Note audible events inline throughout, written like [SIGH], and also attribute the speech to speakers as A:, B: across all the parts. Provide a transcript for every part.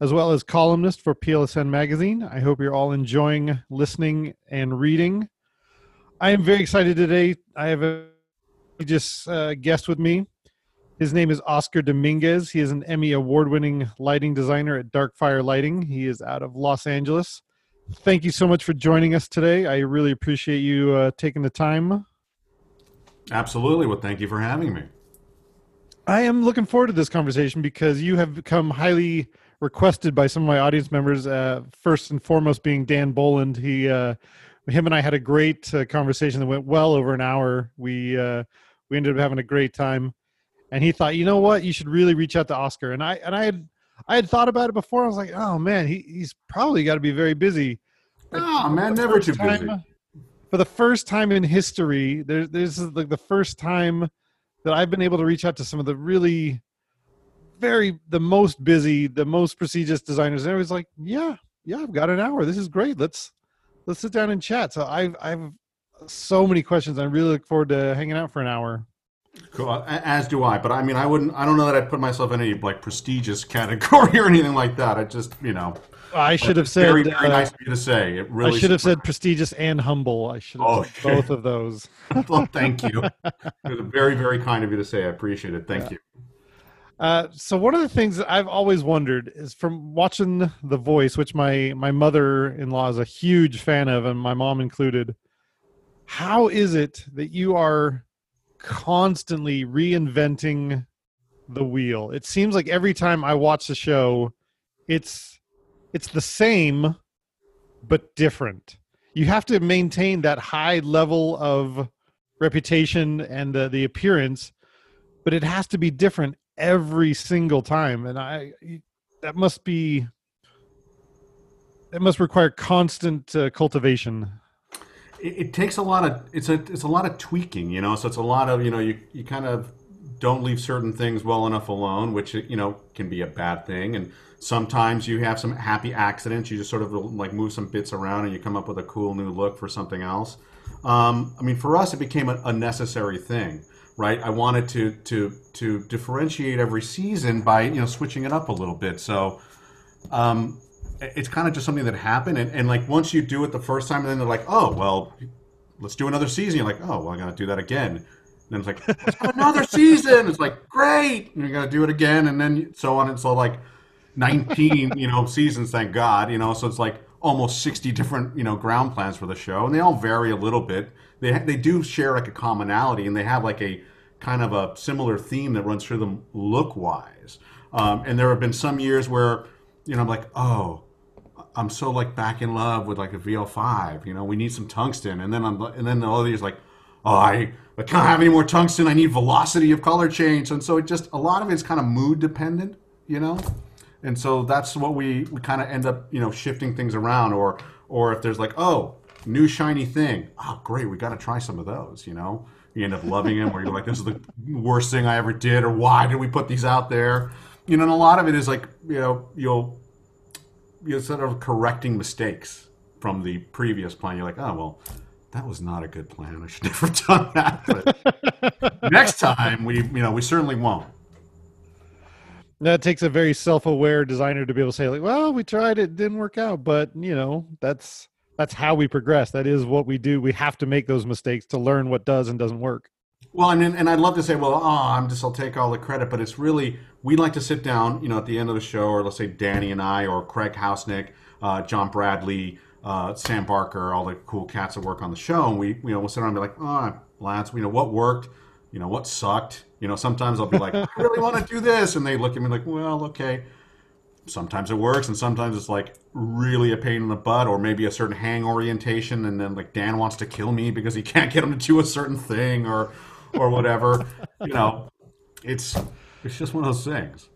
A: as well as columnist for PLSN Magazine. I hope you're all enjoying listening and reading. I am very excited today. I have a just uh, guest with me. His name is Oscar Dominguez. He is an Emmy award winning lighting designer at Darkfire Lighting. He is out of Los Angeles. Thank you so much for joining us today. I really appreciate you uh, taking the time.
B: Absolutely. Well, thank you for having me.
A: I am looking forward to this conversation because you have become highly requested by some of my audience members. Uh, first and foremost, being Dan Boland. He, uh, him, and I had a great uh, conversation that went well over an hour. We uh, we ended up having a great time, and he thought, you know what, you should really reach out to Oscar. And I and I had I had thought about it before. I was like, oh man, he, he's probably got to be very busy.
B: Oh man, never too
A: time,
B: busy
A: for the first time in history, there, this is like the first time that I've been able to reach out to some of the really very the most busy, the most prestigious designers. And everybody's like, yeah, yeah, I've got an hour. This is great. Let's let's sit down and chat. So I've I've so many questions. I really look forward to hanging out for an hour.
B: Cool. As do I. But I mean, I wouldn't. I don't know that I'd put myself in any like prestigious [LAUGHS] category or anything like that. I just, you know,
A: I should have said
B: very, very uh, nice of you to say. It really.
A: I should have said prestigious and humble. I should have oh, said both of [LAUGHS] those.
B: well, thank you. [LAUGHS] it was very, very kind of you to say. I appreciate it. Thank yeah. you.
A: Uh, so one of the things that I've always wondered is from watching The Voice, which my my mother-in-law is a huge fan of, and my mom included. How is it that you are constantly reinventing the wheel? It seems like every time I watch the show, it's it's the same but different. You have to maintain that high level of reputation and uh, the appearance, but it has to be different every single time. And I that must be that must require constant uh, cultivation.
B: It, it, takes a lot of it's a it's a lot of tweaking, you know. So it's a lot of you know you you kind of don't leave certain things well enough alone, which you know can be a bad thing and Sometimes you have some happy accidents. You just sort of like move some bits around and you come up with a cool new look for something else. Um, I mean, for us, it became a, a, necessary thing, right? I wanted to to to differentiate every season by you know switching it up a little bit. So um, it's kind of just something that happened, and, and like once you do it the first time, and then they're like, oh well, let's do another season. You're like, oh well, I'm gonna do that again. And then it's like, let's another [LAUGHS] season. It's like great, and you're gonna do it again, and then so on and so like 19, you know, seasons, thank God, you know, so it's like almost 60 different, you know, ground plans for the show and they all vary a little bit. They they do share like a commonality and they have like a kind of a similar theme that runs through them look wise. Um, and there have been some years where, you know, I'm like, oh, I'm so like back in love with like a VL5. You know, we need some tungsten, and then I'm and then all these like, oh, I, I can't have any more tungsten. I need velocity of color change, and so it just a lot of it's kind of mood dependent. You know and so that's what we, we kind of end up you know shifting things around or or if there's like oh new shiny thing oh great we got to try some of those you know you end up loving them or you're like this is the worst thing i ever did or why did we put these out there? You know and a lot of it is like you know you'll you're sort of correcting mistakes from the previous plan. You're like oh well that was not a good plan. I should [LAUGHS] never have done that. But [LAUGHS] next time we you know we certainly won't.
A: That takes a very self-aware designer to be able to say like well we tried it didn't work out. But you know that's that's how we progress that is what we do we have to make those mistakes to learn what does and doesn't work
B: well and, and i'd love to say well oh i'm just i'll take all the credit but it's really we like to sit down you know at the end of the show or let's say danny and i or craig housenick uh, john bradley uh, sam barker all the cool cats that work on the show and we you know we'll sit around and be like oh lads you know what worked you know, what sucked. You know, sometimes I'll be like, I really want to do this, and they look at me like, well, okay. Sometimes it works, and sometimes it's like really a pain in the butt, or maybe a certain hang orientation, and then like Dan wants to kill me because he [LAUGHS] can't get him to do a certain thing, or or whatever. [LAUGHS] you know, it's it's just one of those things.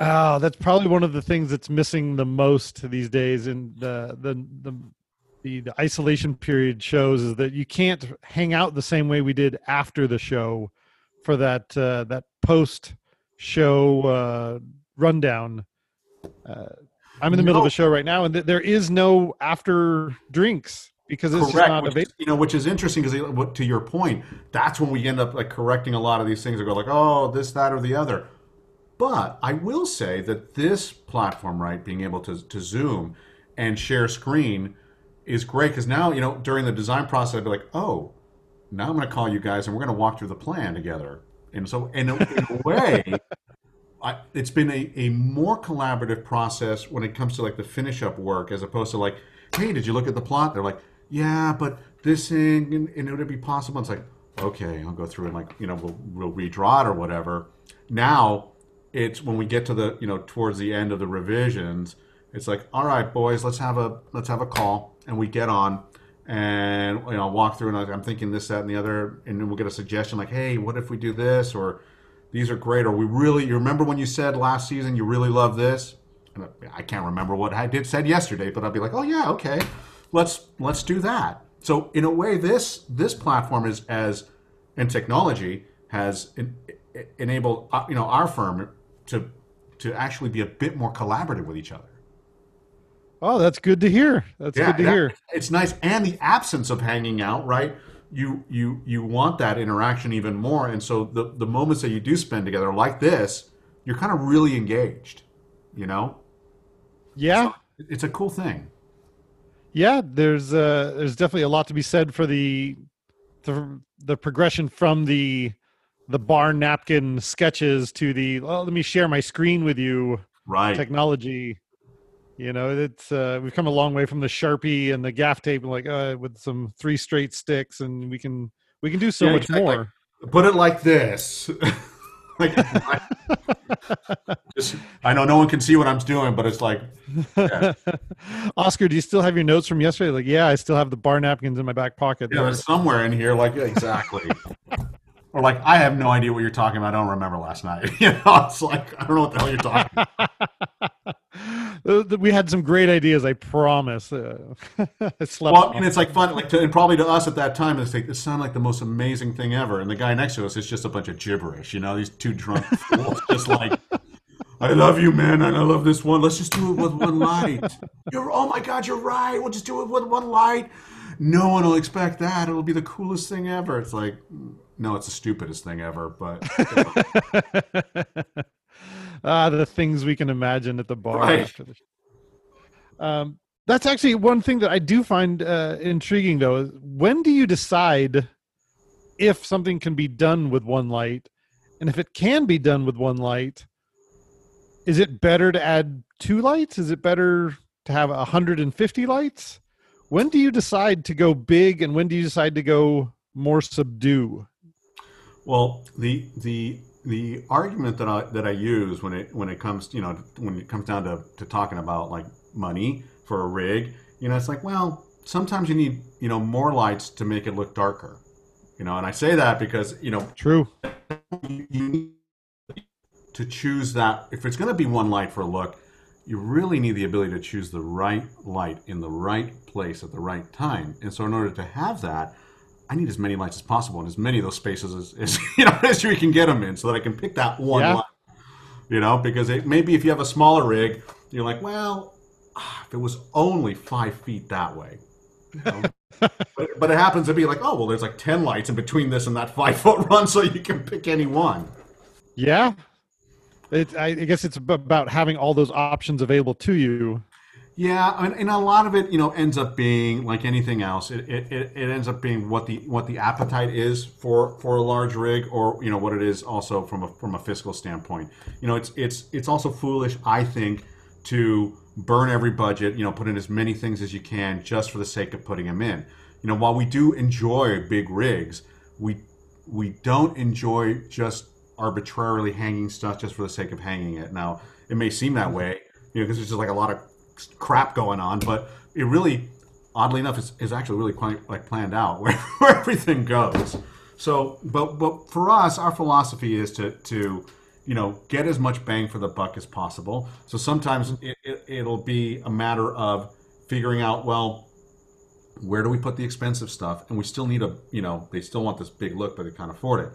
A: Oh, that's probably one of the things that's missing the most these days in the the the the, the isolation period shows is that you can't hang out the same way we did after the show for that uh, that post show uh, rundown. Uh, I'm in the middle of a show right now, and th- there is no after drinks because it's just
B: Correct.
A: not available.
B: you know, which is interesting because to your point, that's when we end up like correcting a lot of these things and go like, oh, this, that, or the other. But I will say that this platform, right, being able to, to Zoom and share screen is great because now, you know, during the design process, I'd be like, oh, now I'm going to call you guys and we're going to walk through the plan together. And so, in a, in a way, [LAUGHS] I, it's been a, a more collaborative process when it comes to like the finish up work as opposed to like, hey, did you look at the plot? They're like, yeah, but this thing, and, and would it be possible? It's like, okay, I'll go through and like, you know, we'll, we'll redraw it or whatever. Now, it's when we get to the, you know, towards the end of the revisions, it's like, all right, boys, let's have a let's have a call, and we get on, and you know, walk through, and I'm thinking this, that, and the other, and then we'll get a suggestion like, hey, what if we do this, or these are great, or we really, you remember when you said last season you really love this? And I can't remember what I did said yesterday, but I'll be like, oh yeah, okay, let's let's do that. So in a way, this this platform is as and technology has en- enabled uh, you know our firm to to actually be a bit more collaborative with each other.
A: Oh, that's good to hear. That's good to
B: that-
A: hear.
B: It's nice, and the absence of hanging out, right? You you you want that interaction even more, and so the the moments that you do spend together, like this, you're kind of really engaged. You know,
A: Yeah.
B: it's a cool thing.
A: yeah there's uh there's definitely a lot to be said for the the the progression from the the bar napkin sketches to the let me share my screen with you
B: Right.
A: technology you know it's uh we've come a long way from the sharpie and the gaff tape and like uh with some three straight sticks and we can we can do so
B: Yeah,
A: much
B: exactly.
A: more
B: Put it like this. [LAUGHS] like, I, just, I know no one can see what I'm doing, but it's like, yeah, [LAUGHS]
A: oscar do you still have your notes from yesterday like yeah i still have the bar napkins in my back pocket
B: yeah,
A: there.
B: there's somewhere in here, like, yeah, exactly. [LAUGHS] or like, I have no idea what you're talking about. I don't remember last night. [LAUGHS] you know, it's like, I don't know what the hell you're talking about. [LAUGHS]
A: Uh, we had some great ideas i promise uh, [LAUGHS] I slept
B: Well, and it's like fun, like, to, and probably to us at that time, it's like, this sounded like the most amazing thing ever. And the guy next to us is just a bunch of gibberish, you know, these two drunk fools, just like, I love you, man, and I love this one. Let's just do it with one light. You're, oh my God, you're right. We'll just do it with one light. No one will expect that. It'll be the coolest thing ever. It's like, no, it's the stupidest thing ever. But [LAUGHS]
A: ah, the things we can imagine at the bar.
B: Right.
A: after the. Um, that's actually one thing that I do find uh, intriguing, though. Is when do you decide if something can be done with one light, and if it can be done with one light, is it better to add two lights? Is it better to have 150 lights? When do you decide to go big, and when do you decide to go more subdue?
B: Well, the the the argument that I that I use when it when it comes you know when it comes down to, to talking about like money for a rig, you know, it's like well sometimes you need you know more lights to make it look darker, you know, and I say that because you know
A: True.
B: you you need to choose that if it's going to be one light for a look, you really need the ability to choose the right light in the right place at the right time. And so in order to have that, I need as many lights as possible in as many of those spaces as, as [LAUGHS] you know as you can get them in, so that I can pick that one
A: Yeah.
B: light. You know, because it, maybe if you have a smaller rig, you're like, well, ah, if it was only five feet that way. You know? [LAUGHS] but, but it happens to be like, oh well, there's like ten lights in between this and that five foot [LAUGHS] run, so you can pick any one.
A: Yeah. It, I guess it's about having all those options available to you.
B: Yeah, and, and a lot of it, you know, ends up being like anything else. It, it, it, ends up being what the what the appetite is for for a large rig, or you know what it is also from a from a fiscal standpoint. You know, it's it's it's also foolish, I think, to burn every budget. You know, put in as many things as you can just for the sake of putting them in. You know, while we do enjoy big rigs, we we don't enjoy just arbitrarily hanging stuff just for the sake of hanging it. Now, it may seem that mm-hmm. way, you know, because there's just like a lot of crap going on, but it really, oddly enough, is, is actually really quite like planned out [LAUGHS] where, where everything goes. So, but but for us, our philosophy is to to you know get as much bang for the buck as possible. So sometimes it, it, it'll be a matter of figuring out well where do we put the expensive stuff and we still need a you know they still want this big look but they can't afford it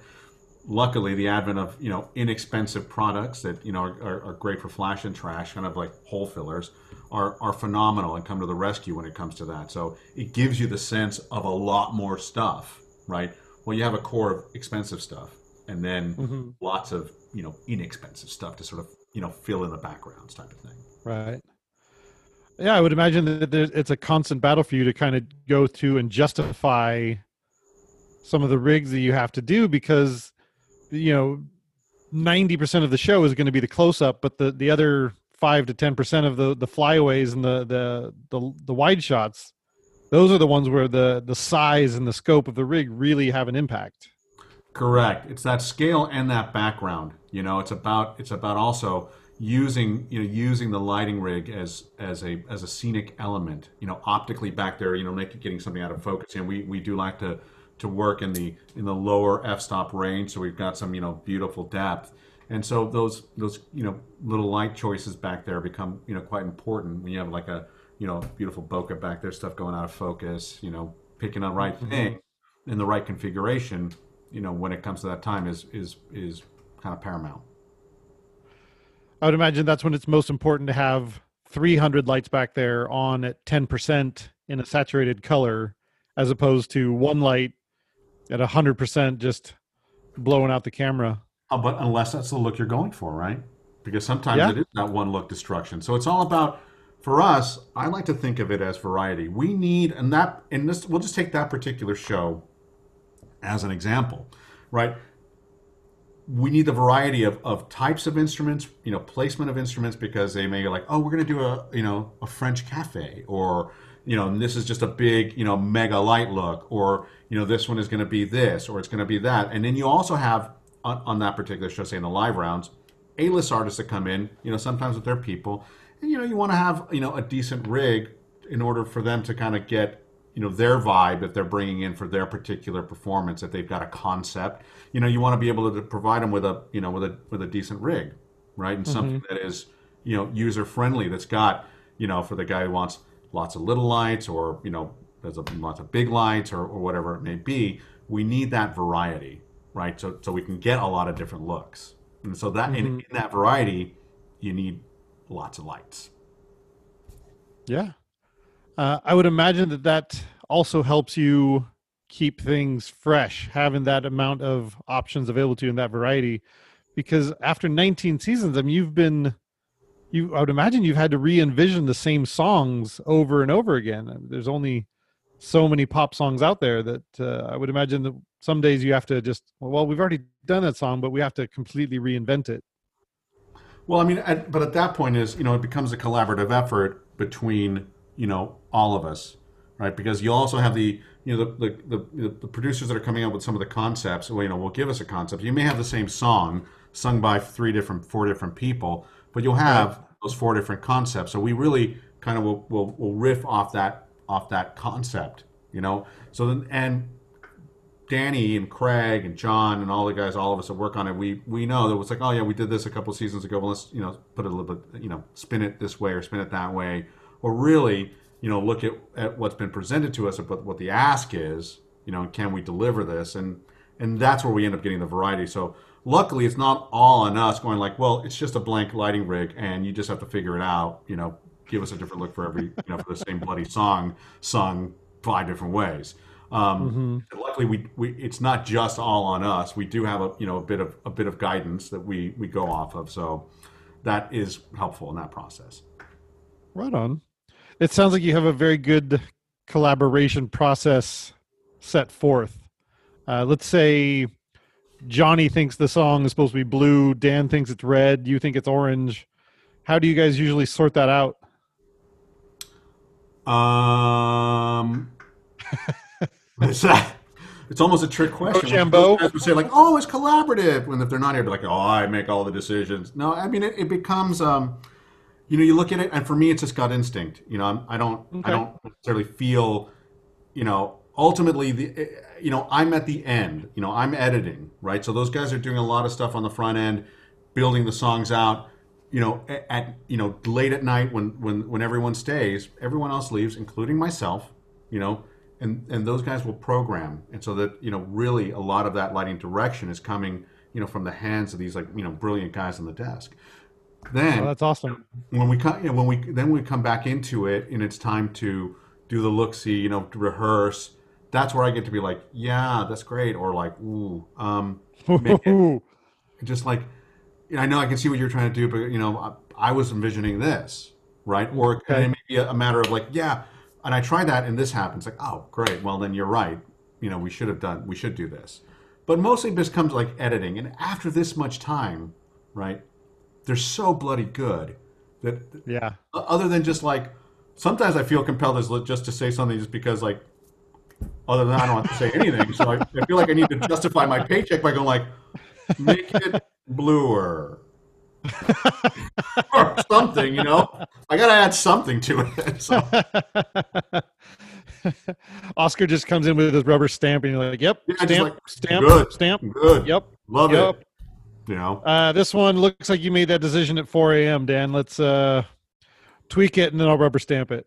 B: luckily the advent of you know inexpensive products that you know are, are, great for flash and trash kind of like hole fillers are, are phenomenal and come to the rescue when it comes to that. So it gives you the sense of a lot more stuff right? Well you have a core of expensive stuff and then mm-hmm. lots of you know inexpensive stuff to sort of you know fill in the backgrounds type of thing.
A: Right. Yeah i would imagine that it's a constant battle for you to kind of go through and justify some of the rigs that you have to do because you know 90% of the show is going to be the close up but the the other 5 to 10% of the the flyaways and the the the, the wide shots those are the ones where the the size and the scope of the rig really have an impact.
B: Correct. It's that scale and that background you know it's about it's about also using you know using the lighting rig as as a as a scenic element you know optically back there you know making getting something out of focus. And we we do like to to work in the in the lower f-stop range. So we've got some you know beautiful depth and so those those you know little light choices back there become you know quite important when you have like a you know beautiful bokeh back there stuff going out of focus you know picking the right mm-hmm. thing in the right configuration you know when it comes to that time is is is kind of paramount
A: i would imagine that's when it's most important to have 300 lights back there on at 10% in a saturated color as opposed to one light at 100% just blowing out the camera
B: uh, but unless that's the look you're going for right? Because sometimes yeah. it is that one look destruction. So it's all about for us i like to think of it as variety. We need and that and this we'll just take that particular show as an example right? We need the variety of, of types of instruments you know placement of instruments because they may be like oh we're going to do a you know a french cafe or you know this is just a big you know mega light look or you know this one is going to be this or it's going to be that. And then you also have on, on that particular show say in the live rounds a-list artists that come in you know sometimes with their people and you know you want to have you know a decent rig in order for them to kind of get you know their vibe that they're bringing in for their particular performance If they've got a concept. You know you want to be able to provide them with a you know with a with a decent rig right? And mm-hmm. something that is you know user friendly that's got you know for the guy who wants lots of little lights or you know there's a, lots of big lights or, or whatever it may be we need that variety right? So, so we can get a lot of different looks. And so that mm-hmm. in, in that variety you need lots of lights.
A: Yeah. Uh, i would imagine that that also helps you keep things fresh having that amount of options available to you in that variety. Because after 19 seasons i mean you've been you i would imagine you've had to re-envision the same songs over and over again. There's only so many pop songs out there that uh, i would imagine that some days you have to just well we've already done that song but we have to completely reinvent it
B: well i mean at, but at that point is you know it becomes a collaborative effort between you know all of us right because you also have the you know the, the the, the producers that are coming up with some of the concepts well you know will give us a concept you may have the same song sung by three different four different people but you'll have those four different concepts. So we really kind of will, will, will riff off that off that concept, you know. So then and Danny and Craig and John and all the guys, all of us that work on it, we we know that it's like, oh yeah, we did this a couple seasons ago. Well, let's you know put it a little bit, you know, spin it this way or spin it that way, or really, you know, look at, at what's been presented to us, but what the ask is, you know, can we deliver this? And and that's where we end up getting the variety. So luckily it's not all on us going like well it's just a blank lighting rig and you just have to figure it out you know give us a different look for every you know for the same bloody song sung five different ways um, mm-hmm. luckily we, we it's not just all on us we do have a you know a bit of a bit of guidance that we we go off of so that is helpful in that process
A: right on it sounds like you have a very good collaboration process set forth uh, let's say Johnny thinks the song is supposed to be blue. Dan thinks it's red. You think it's orange. How do you guys usually sort that out?
B: Um, [LAUGHS] [LAUGHS] it's almost a trick question.
A: Rochambeau.
B: Those guys would say like, "Oh, it's collaborative," when if they're not here, they're like, "Oh, I make all the decisions." No, I mean it, it becomes, um, you know, you look at it, and for me, it's just gut instinct. You know, I'm, I don't,
A: Okay.
B: I don't necessarily feel, you know, ultimately the, eh, you know, I'm at the end. You know, I'm editing, right? So those guys are doing a lot of stuff on the front end, building the songs out. You know, at you know late at night when when when everyone stays, everyone else leaves, including myself. You know, and and those guys will program, and so that you know really a lot of that lighting direction is coming you know from the hands of these like you know brilliant guys on the desk. Then
A: Oh, that's awesome.
B: when we come, you know, when we then we come back into it, and it's time to do the look see, you know, to rehearse. That's where I get to be like, yeah, that's great, or like, ooh, um, it- [LAUGHS] just like, you know, I know I can see what you're trying to do, but you know, I, I was envisioning this, right? Or
A: Okay.
B: it may be a, a matter of like, yeah, and I tried that, and this happens. Like, oh, great. Well, then you're right. You know, we should have done, we should do this. But mostly, this comes like editing, and after this much time, right? They're so bloody good that
A: Yeah.
B: other than just like sometimes I feel compelled as just to say something just because like other than that, I don't have to say anything. So I, I feel like I need to justify my paycheck by going like make it bluer [LAUGHS] or something. You know, I got to add something to it. So [LAUGHS]
A: Oscar just comes in with his rubber stamp, and you're like, "Yep,
B: Yeah,
A: stamp,
B: like,
A: stamp,
B: good.
A: stamp."
B: good,
A: Yep,
B: love
A: yep.
B: it. You know,
A: Uh, this one looks like you made that decision at 4 a.m. Dan, let's uh, tweak it, and then I'll rubber stamp it.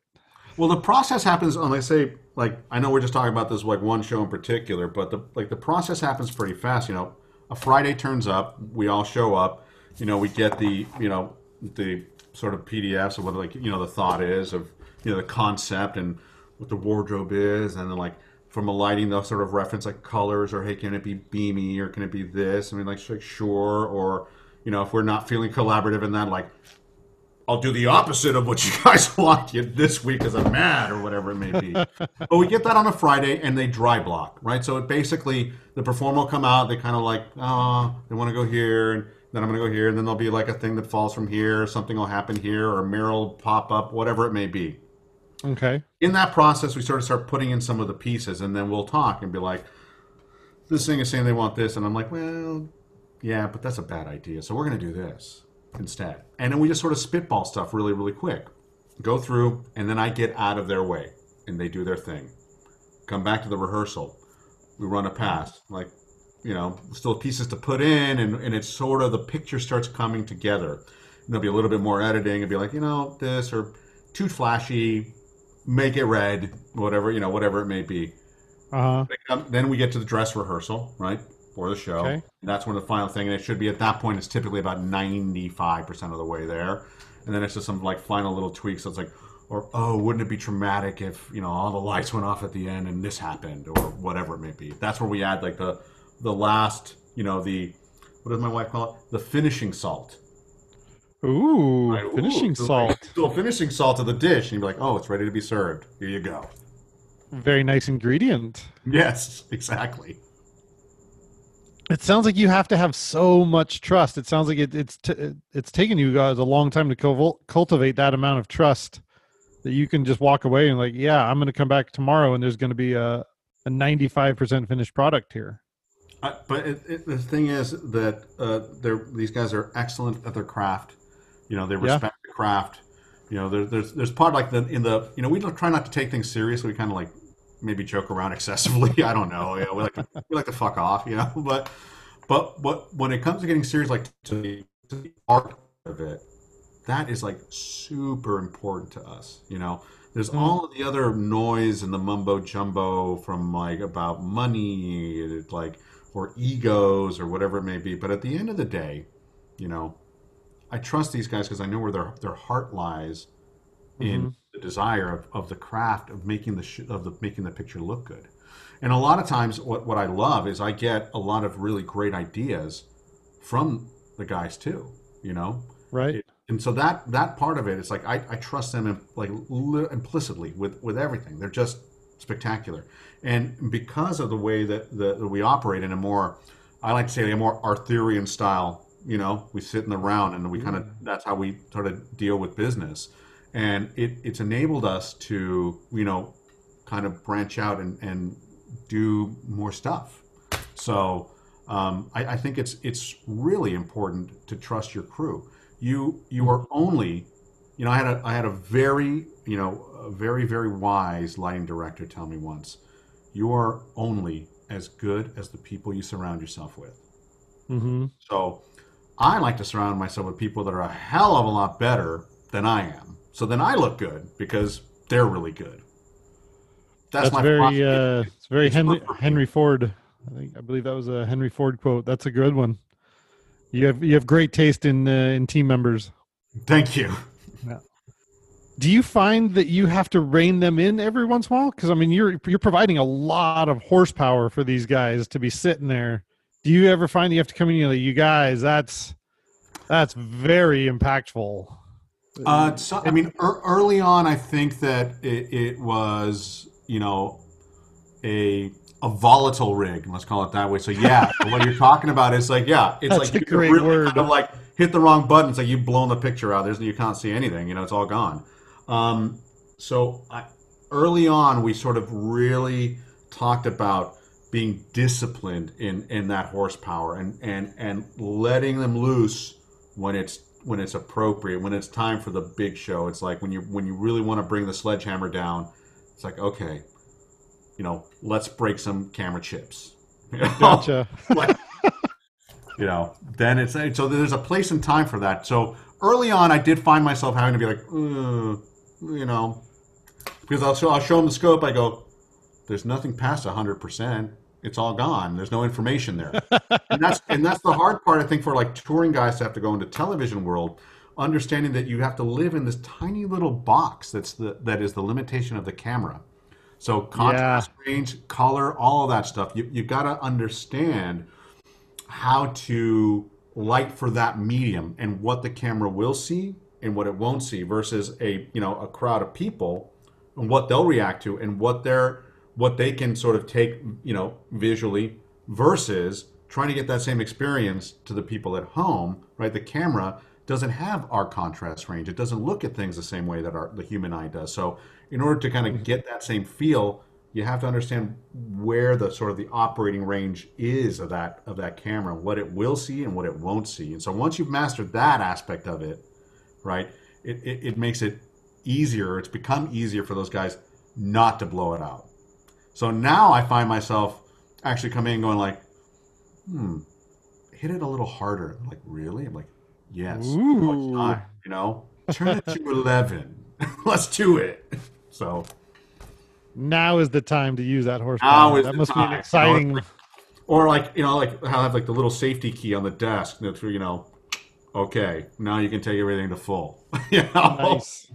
B: Well, the process happens on, let's say, like I know we're just talking about this like one show in particular, but the like the process happens pretty fast. You know, a Friday turns up, we all show up. You know, we get the you know the sort of PDFs of what like you know the thought is of you know the concept and what the wardrobe is, and then like from a lighting they'll sort of reference like colors or hey can it be beamy or can it be this? I mean like sure or you know if we're not feeling collaborative in that like I'll do the opposite of what you [LAUGHS] guys want you this week because I'm mad or whatever it may be. [LAUGHS] but we get that on a Friday and they dry block, right? So it basically the performer will come out, they kind of like, oh, they want to go here, and then I'm going to go here, and then there'll be like a thing that falls from here, something will happen here, or a mirror will pop up, whatever it may be.
A: Okay.
B: In that process, we sort of start putting in some of the pieces, and then we'll talk and be like, this thing is saying they want this, and I'm like, well, yeah, but that's a bad idea. So we're going to do this instead. And then we just sort of spitball stuff really, really quick. Go through, and then I get out of their way, and they do their thing. Come back to the rehearsal. We run a pass. Like, you know, still pieces to put in, and, and it's sort of the picture starts coming together. And there'll be a little bit more editing, and be like, you know, this or too flashy, make it red, whatever, you know, whatever it may be.
A: Uh huh.
B: Um, Then we get to the dress rehearsal, right, for the show.
A: Okay.
B: And that's when the final thing, and it should be at that point, it's typically about 95% of the way there. And then it's just some like final little tweaks. So it's like, or oh, wouldn't it be traumatic if you know all the lights went off at the end and this happened, or whatever it may be. That's where we add like the the last, you know, the what does my wife call it? The finishing salt.
A: Ooh, finishing
B: so
A: salt.
B: Little finishing salt of the dish, and you'd be like, oh, it's ready to be served. Here you go.
A: Very nice ingredient.
B: Yes, exactly.
A: It sounds like you have to have so much trust. It sounds like it, it's t- it's taken you guys a long time to cul- cultivate that amount of trust that you can just walk away and like, yeah, I'm going to come back tomorrow and there's going to be a a 95% finished product here.
B: But it, it, the thing is that uh, they're these guys are excellent at their craft. You know, they
A: Yeah.
B: respect the craft. You know, there, there's there's part like the in the you know we don't try not to take things seriously. We kind of like maybe joke around [LAUGHS] excessively. I don't know. You know, we like to, we like to fuck off. You know, [LAUGHS] but but but when it comes to getting serious, like to the, to the art of it, that is like super important to us. You know, there's
A: Mm.
B: all of the other noise and the mumbo jumbo from like about money, and like or egos or whatever it may be. But at the end of the day, you know, I trust these guys because I know where their their heart lies in mm-hmm. the desire of, of the craft of making the sh- of the making the picture look good. And a lot of times, what what I love is I get a lot of really great ideas from the guys too. You know,
A: Right?
B: and so that that part of it is like I, I trust them in, like li- implicitly with with everything. They're just spectacular, and because of the way that, that, we operate in a more, I like to say a more Arthurian style. You know, we sit in the round and we kind of that's how we sort of deal with business, and it it's enabled us to you know kind of branch out and and do more stuff. So um, I, I think it's it's really important to trust your crew. You you are only, you know, I had a I had a very you know a very very wise lighting director tell me once, you are only as good as the people you surround yourself with.
A: Mm-hmm.
B: So I like to surround myself with people that are a hell of a lot better than I am. So then I look good because they're really good.
A: That's,
B: my
A: very uh, it's very
B: It's
A: Henry
B: good for me.
A: Henry Ford. I think I believe that was a Henry Ford quote. That's a good one. You have you have great taste in uh, in team members.
B: Thank you.
A: Do you find that you have to rein them in every once in a while? Because I mean, you're you're providing a lot of horsepower for these guys to be sitting there. Do you ever find you have to come in and like, you guys? That's that's very impactful.
B: Uh, so, I mean, ear early on, I think that it, it was, you know, a a volatile rig. Let's call it that way. So yeah, [LAUGHS] what you're talking about is like, yeah, it's
A: That's
B: like
A: a
B: you
A: great
B: really
A: word.
B: kind of like hit the wrong button. It's like you've blown the picture out. There's you can't see anything. You know, it's all gone. Um, so I, early on, we sort of really talked about being disciplined in in that horsepower and and and letting them loose when it's when it's appropriate when it's time for the big show it's like when you when you really want to bring the sledgehammer down it's like okay you know let's break some camera chips [LAUGHS] You know?
A: Gotcha. [LAUGHS]
B: Like, you know then it's so there's a place and time for that so early on i did find myself having to be like "Uh, you know because I'll show, I'll show them the scope i go there's nothing past 100% it's all gone. There's no information there. And that's and that's the hard part i think for like touring guys to have to go into television world understanding that you have to live in this tiny little box that's the that is the limitation of the camera. So contrast range color all of that stuff. You, you've got to understand how to light for that medium and what the camera will see and what it won't see versus a you know a crowd of people and what they'll react to and what they're what they can sort of take you know visually versus trying to get that same experience to the people at home right? The camera doesn't have our contrast range. It doesn't look at things the same way that our the human eye does. So in order to kind of mm-hmm. get that same feel you have to understand where the sort of the operating range is of that of that camera what it will see and what it won't see. And so once you've mastered that aspect of it right? It, it, it makes it easier it's become easier for those guys not to blow it out. So now i find myself actually coming and going like hmm hit it a little harder. I'm like really? I'm like yes Now it's time, you know? Turn it to 11 [LAUGHS] let's do it. So
A: Now is the time to use that
B: Now
A: horsepower.
B: is
A: That
B: the
A: must be an exciting.
B: Or like you know, like how I have like the little safety key on the desk. That's you know, okay, now you can take everything to full. [LAUGHS] you know,
A: Nice.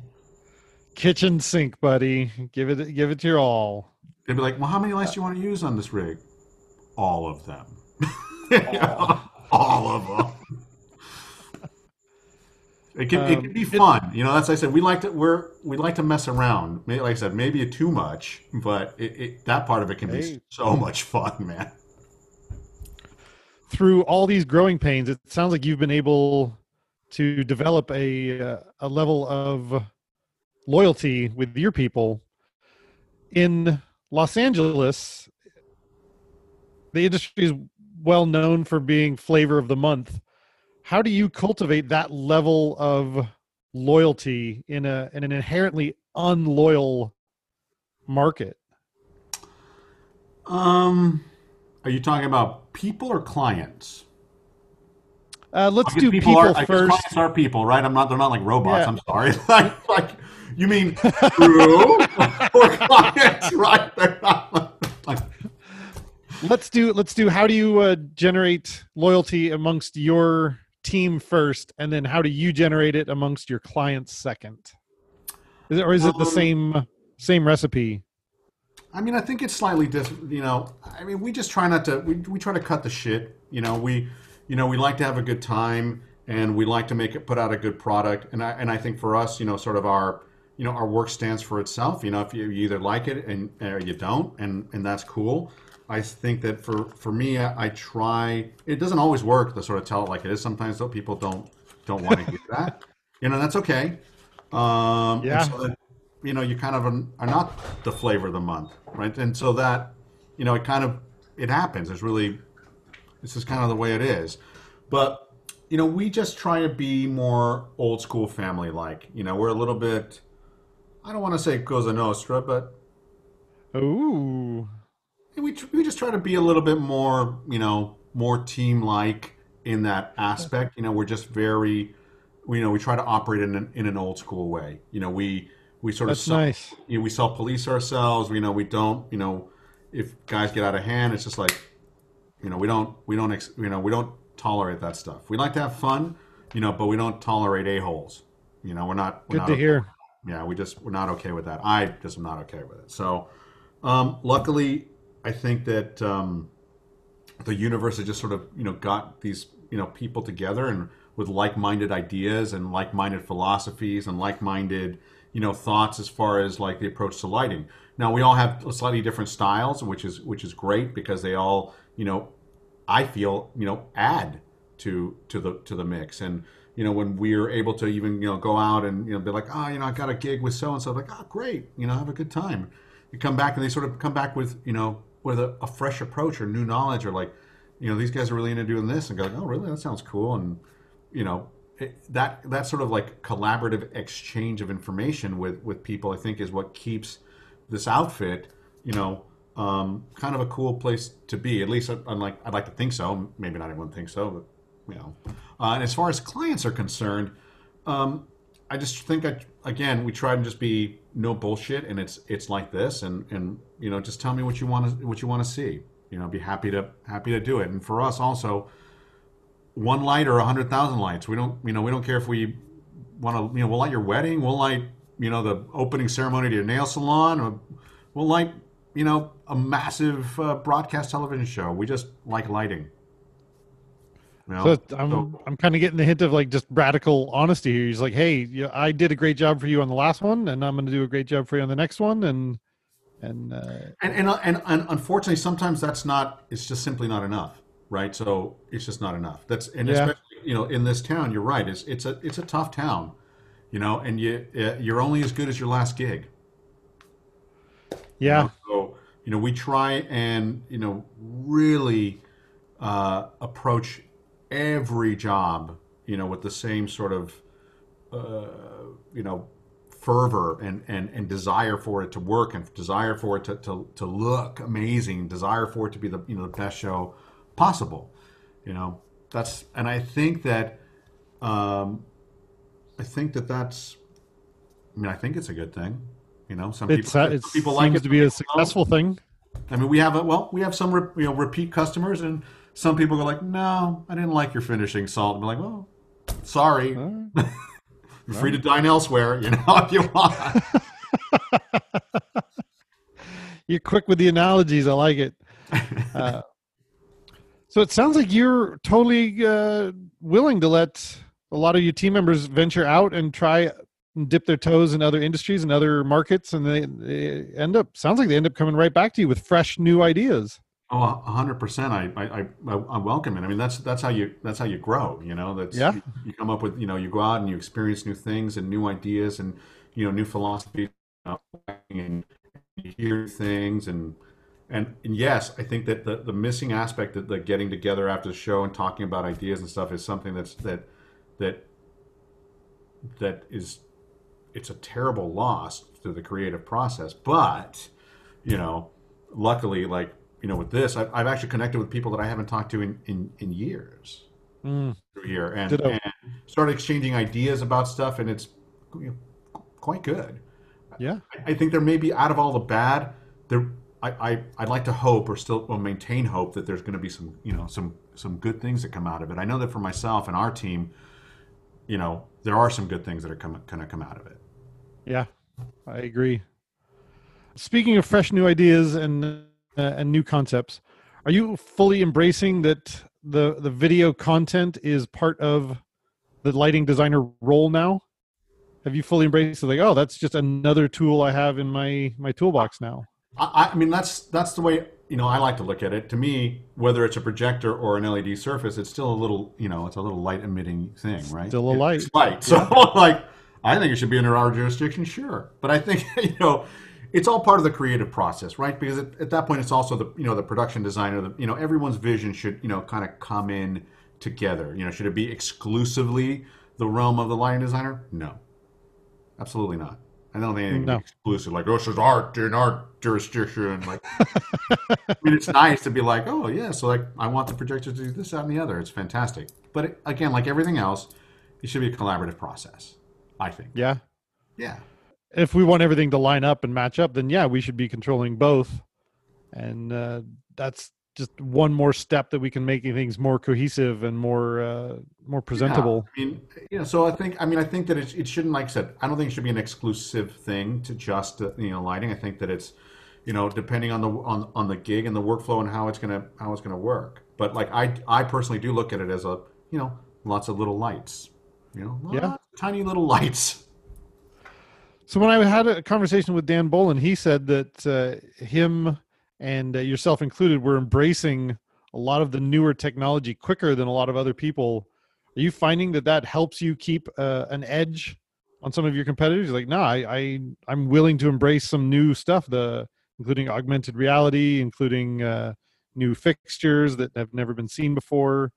A: Kitchen sink, buddy. Give it give it your all.
B: they'd be like, "Well, how many lights do you want to use on this rig?" All of them. All [LAUGHS] of them. It can, it
A: Um,
B: can be
A: it-
B: fun, you know. That's I said. We like to we're we like to mess around. Maybe, like I said, maybe too much, but it, it, that part of it can be so much fun, man.
A: Through all these growing pains, it sounds like you've been able to develop a uh, a level of loyalty with your people in Los Angeles. The industry is well known for being flavor of the month. How do you cultivate that level of loyalty in a in an inherently unloyal market?
B: Um, are you talking about people or clients?
A: Uh, let's do people,
B: are, I guess
A: first.
B: Clients are people, right? I'm not. They're not like robots.
A: Yeah.
B: I'm sorry. [LAUGHS] like, like you mean crew or clients, [LAUGHS] right? They're not like,
A: let's do let's do how do you uh, generate loyalty amongst your team first and then how do you generate it amongst your clients second is it, or is it the
B: Um,
A: same same recipe
B: I mean, I think it's slightly different. You know, I mean, we just try not to. We, we try to cut the shit. You know, we, you know, we like to have a good time, and we like to make it put out a good product. And I and I think for us, you know, sort of our, you know, our work stands for itself. You know, if you, you either like it and or you don't, and and that's cool. I think that for for me, I, I try. It doesn't always work to sort of tell it like it is. Sometimes though, people don't don't want to hear that. You know, that's okay. Um,
A: Yeah.
B: so you know, you kind of are not the flavor of the month, right? And so that you know, it kind of it happens. It's really this is kind of the way it is. But you know, we just try to be more old school family like. You know, we're a little bit I don't want to say Cosa Nostra, but
A: Ooh.
B: we we just try to be a little bit more, you know, more team like in that aspect. You know, we're just very, you know, we try to operate in an, in an old school way. You know, we we sort of
A: That's
B: self,
A: nice.
B: you know, we self police ourselves. You know, we don't, you know, if guys get out of hand, it's just like, you know, we don't we don't ex, you know we don't tolerate that stuff. We like to have fun, you know, but we don't tolerate a holes. You know, we're not. We're
A: Good
B: not
A: to
B: okay
A: hear.
B: yeah, we just we're not okay with that. I just am not okay with it. So, um, luckily, I think that um, the universe has just sort of you know got these you know people together and with like-minded ideas and like-minded philosophies and like-minded you know thoughts as far as like the approach to lighting. Now we all have slightly different styles, which is which is great because they all you know I feel you know add to to the to the mix and you know when we're able to even you know go out and you know be like oh you know I got a gig with so and so like oh great you know have a good time you come back and they sort of come back with you know with a, a fresh approach or new knowledge or like you know these guys are really into doing this and go oh really that sounds cool and you know that that sort of like collaborative exchange of information with with people I think is what keeps this outfit you know um, kind of a cool place to be at least I'd like I'd like to think so maybe not everyone thinks so but you know. Uh, and as far as clients are concerned um, I just think I, again we try to just be no bullshit and it's it's like this and and you know just tell me what you want to what you want to see you know be happy to happy to do it. And for us also one light or a hundred thousand lights we don't you know we don't care if we want to you know we'll light your wedding we'll light you know the opening ceremony to your nail salon or we'll light you know a massive uh, broadcast television show we just like lighting you know?
A: So I'm
B: So-
A: I'm kind of getting the hint of like just radical honesty here. He's like, "Hey, yeah, I did a great job for you on the last one, and I'm going to do a great job for you on the next one." And and uh,
B: And, and and and unfortunately, sometimes that's not. It's just simply not enough, right? So it's just not enough. That's and
A: Yeah.
B: especially you know in this town, you're right. It's it's a it's a tough town, you know, and you uh, you're only as good as your last gig. you
A: yeah,
B: know? So you know we try and you know really uh, approach every job you know with the same sort of uh, you know fervor and, and and desire for it to work and desire for it to, to, to look amazing desire for it to be the you know the best show possible you know that's and i think that um i think that that's i mean i think it's a good thing you know some
A: it's
B: people
A: uh,
B: some people like it
A: to be a successful thing.
B: I mean, we have a well, we have some re, you know repeat customers, and some people go like, "No, I didn't like your finishing salt." And be like, "Well, sorry,
A: Uh, [LAUGHS]
B: you're free to dine elsewhere, you know, [LAUGHS] if you want." [LAUGHS]
A: You're quick with the analogies. I like it. Uh, so it sounds like you're totally uh, willing to let a lot of your team members venture out and try and dip their toes in other industries and other markets, and they, they end up. Sounds like they end up coming right back to you with fresh new ideas.
B: Oh, a hundred percent. I, I, I, I welcome it. I mean, that's that's how you that's how you grow. You know, that's
A: Yeah.
B: You, you come up with you know you go out and you experience new things and new ideas and you know new philosophies you know, and you hear things and and and yes, I think that the the missing aspect of the getting together after the show and talking about ideas and stuff is something that's that that that is it's a terrible loss to the creative process. But you know, luckily, like you know, with this, I've, I've actually connected with people that I haven't talked to in in, in years.
A: Mm,
B: through here, and, and started exchanging ideas about stuff, and it's you know, quite good.
A: yeah,
B: I think there may be out of all the bad, there I, I I'd like to hope or still or maintain hope that there's going to be some you know some some good things that come out of it. I know that for myself and our team, you know, there are some good things that are come, going to come out of it.
A: yeah, I agree. Speaking of fresh new ideas and uh, and new concepts, are you fully embracing that the the video content is part of the lighting designer role now? Have you fully embraced it? Like, oh, that's just another tool I have in my my toolbox now.
B: I, I mean, that's that's the way you know I like to look at it. To me, whether it's a projector or an LED surface, it's still a little you know it's a little light emitting thing, right?
A: Still a light.
B: It's light. So [LAUGHS] like, I think it should be under our jurisdiction, sure. But I think [LAUGHS] you know, it's all part of the creative process, right? Because at, at that point, it's also the you know the production designer. The, you know, everyone's vision should you know kind of come in together. You know, should it be exclusively the realm of the lighting designer? No, absolutely not. I don't think anything
A: No.
B: exclusive like oh, this is art in art jurisdiction. Like, I mean, it's nice to be like, oh yeah, so like I want the projector to do this, that, and the other. It's fantastic. But it, again, like everything else, it should be a collaborative process. I think.
A: Yeah.
B: Yeah.
A: If we want everything to line up and match up, then yeah, we should be controlling both. And uh, that's just one more step that we can make things more cohesive and more uh, more presentable.
B: Yeah, I mean, you know, so I think, I mean, I think that it, it shouldn't, like I said, I don't think it should be an exclusive thing to just, uh, you know, lighting. I think that it's, you know, depending on the on, on the gig and the workflow and how it's gonna how it's gonna work. But like I I personally do look at it as a, you know, lots of little lights, you know, lots
A: Yeah.
B: of tiny little lights.
A: So when I had a conversation with Dan Bolin, he said that uh, him and uh, yourself included were embracing a lot of the newer technology quicker than a lot of other people. Are you finding that that helps you keep uh, an edge on some of your competitors? Like, no, I, I I'm willing to embrace some new stuff, the including augmented reality, including uh, new fixtures that have never been seen before.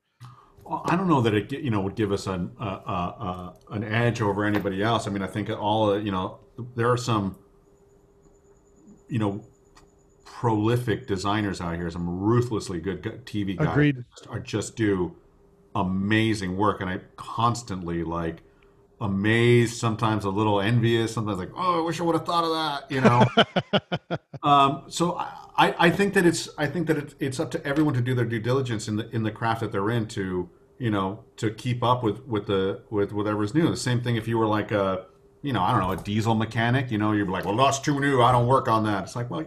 B: Well, I don't know that it you know would give us an uh, uh, uh, an edge over anybody else. I mean, I think all you know there are some you know prolific designers out here, some ruthlessly good TV guys
A: Agreed.
B: just, are just do amazing work, and I constantly like amazed, sometimes a little envious, sometimes like oh, I wish I would have thought of that, you know. [LAUGHS] Um, so I, I I think that it's I think that it, it's up to everyone to do their due diligence in the in the craft that they're in to you know to keep up with with the with whatever's new. The same thing if you were like a you know I don't know a diesel mechanic. You know you're like well that's too new. I don't work on that. It's like well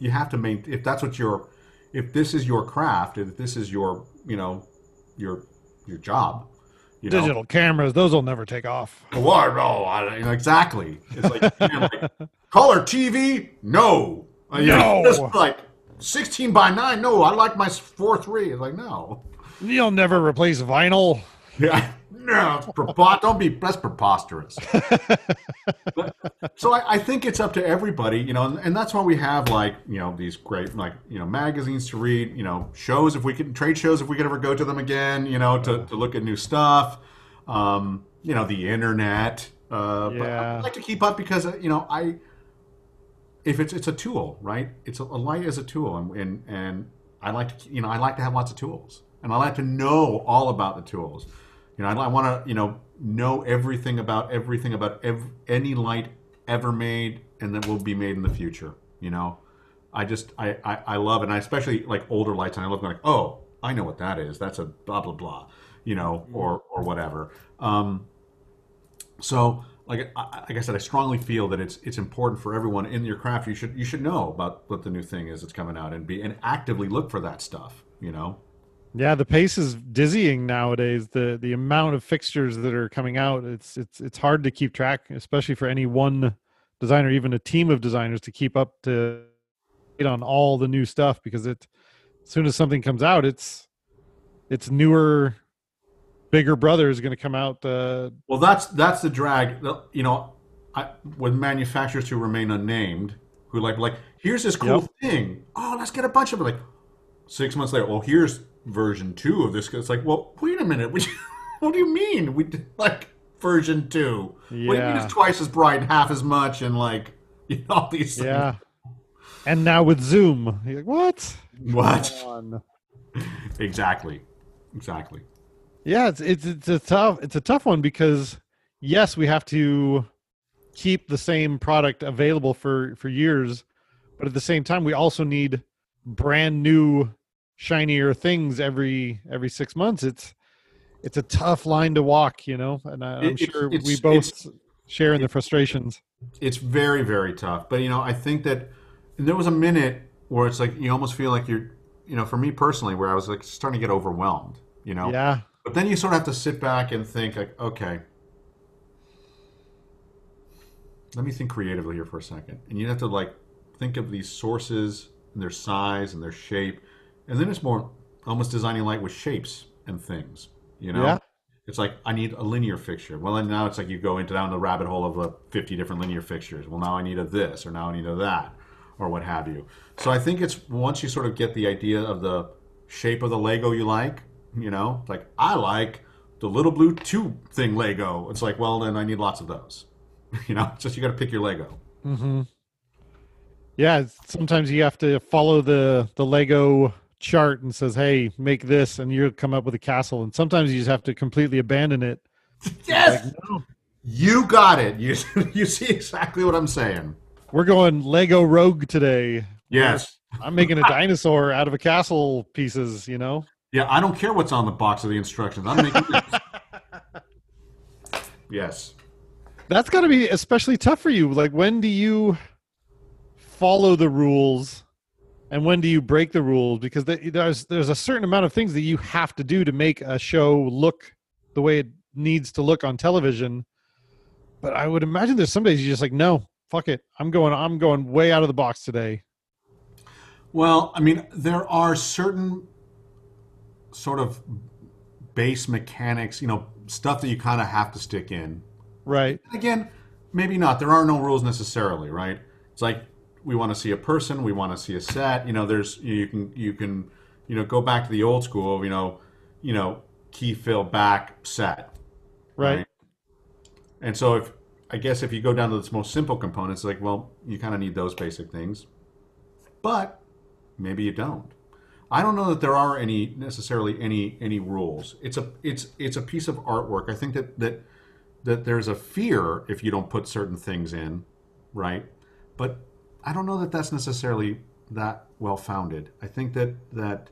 B: you have to maintain if that's what your if this is your craft if this is your you know your your job. You know,
A: Digital cameras, those will never take off. [LAUGHS]
B: what? No, I, exactly. It's like, you know, like, color TV? No. You know,
A: No.
B: Just like 16 by 9? No, I like my 4 3. It's like, no.
A: You'll never replace vinyl.
B: Yeah. No, don't be, that's preposterous. But- [LAUGHS] so I, I think it's up to everybody, you know, and, and that's why we have like, you know, these great, like, you know, magazines to read, you know, shows if we can, trade shows if we could ever go to them again, you know, to, to look at new stuff, um, you know, the internet. Uh, But I
A: Yeah.
B: like to keep up because, uh, you know, I, if it's it's a tool, right? It's a, a light is a tool, and, and and I like to you know I like to have lots of tools, and I like to know all about the tools. You know, I, I want to you know know everything about everything about ev- any light ever made and that will be made in the future. You know, I just I I, I love and I especially like older lights, and I love going like, oh, I know what that is. That's a blah blah blah, you know, or or whatever. Um, so, like, I, like I said, I strongly feel that it's it's important for everyone in your craft. You should you should know about what the new thing is that's coming out and be and actively look for that stuff. You know,
A: Yeah, the pace is dizzying nowadays. The the amount of fixtures that are coming out, it's it's it's hard to keep track, especially for any one designer, even a team of designers to keep up to on all the new stuff because it as soon as something comes out, it's it's newer bigger brother is going to come out uh
B: well, that's that's the drag. You know, I, with manufacturers who remain unnamed, who like like here's this cool
A: Yep.
B: thing. Oh, let's get a bunch of it. Like six months later, well, here's version two of this. It's like, well, wait a minute. [LAUGHS] What, what do you mean? We did, like version two? What do you mean it's twice as bright, and half as much, and like [LAUGHS] you know all these things?
A: yeah. And now with Zoom, you're like, what?
B: What? [LAUGHS] Exactly. Exactly.
A: Yeah, it's it's it's a tough it's a tough one because yes, we have to keep the same product available for for years, but at the same time, we also need brand new, shinier things every every six months. It's it's a tough line to walk, you know, and I, I'm
B: It-
A: sure we both share in the frustrations.
B: It's very, very tough. But you know, I think that and there was a minute where it's like you almost feel like you're you know, for me personally, where I was like starting to get overwhelmed, you know.
A: Yeah,
B: But then you sort of have to sit back and think like, okay, let me think creatively here for a second. And you have to like think of these sources and their size and their shape. And then it's more almost designing light with shapes and things, you know?
A: Yeah.
B: It's like I need a linear fixture. Well, then now it's like you go into down the rabbit hole of uh, 50 different linear fixtures. Well, now I need a this, or now I need a that, or what have you. So I think it's once you sort of get the idea of the shape of the Lego you like, you know, like I like the little blue tube thing Lego. It's like, well, then I need lots of those. [LAUGHS] You know, it's just you got to pick your Lego.
A: Mm-hmm. Yeah, sometimes you have to follow the the Lego chart and says, "Hey, make this," and you come up with a castle. And sometimes you just have to completely abandon it. [LAUGHS]
B: Yes, like, no. you got it. You [LAUGHS] you see exactly what I'm saying.
A: We're going Lego Rogue today.
B: Yes,
A: I'm making a dinosaur out of a castle pieces. You know.
B: Yeah, I don't care what's on the box of the instructions. I'm making this. [LAUGHS] yes.
A: That's got to be especially tough for you. Like, when do you follow the rules, and when do you break the rules? Because there's there's a certain amount of things that you have to do to make a show look the way it needs to look on television. But I would imagine there's some days you're just like, no, fuck it, I'm going, I'm going way out of the box today.
B: Well, I mean, there are certain sort of base mechanics, you know, stuff that you kind of have to stick in
A: Right.
B: Again, maybe not. There are no rules necessarily, right? It's like we want to see a person, we want to see a set. You know, there's you can you can you know go back to the old school. You know, you know key fill back set.
A: Right. right?
B: And so if I guess if you go down to the most simple components, like well, you kind of need those basic things, but maybe you don't. I don't know that there are any necessarily any any rules. It's a it's it's a piece of artwork. I think that that that there's a fear if you don't put certain things in, right? But I don't know that that's necessarily that well founded. I think that that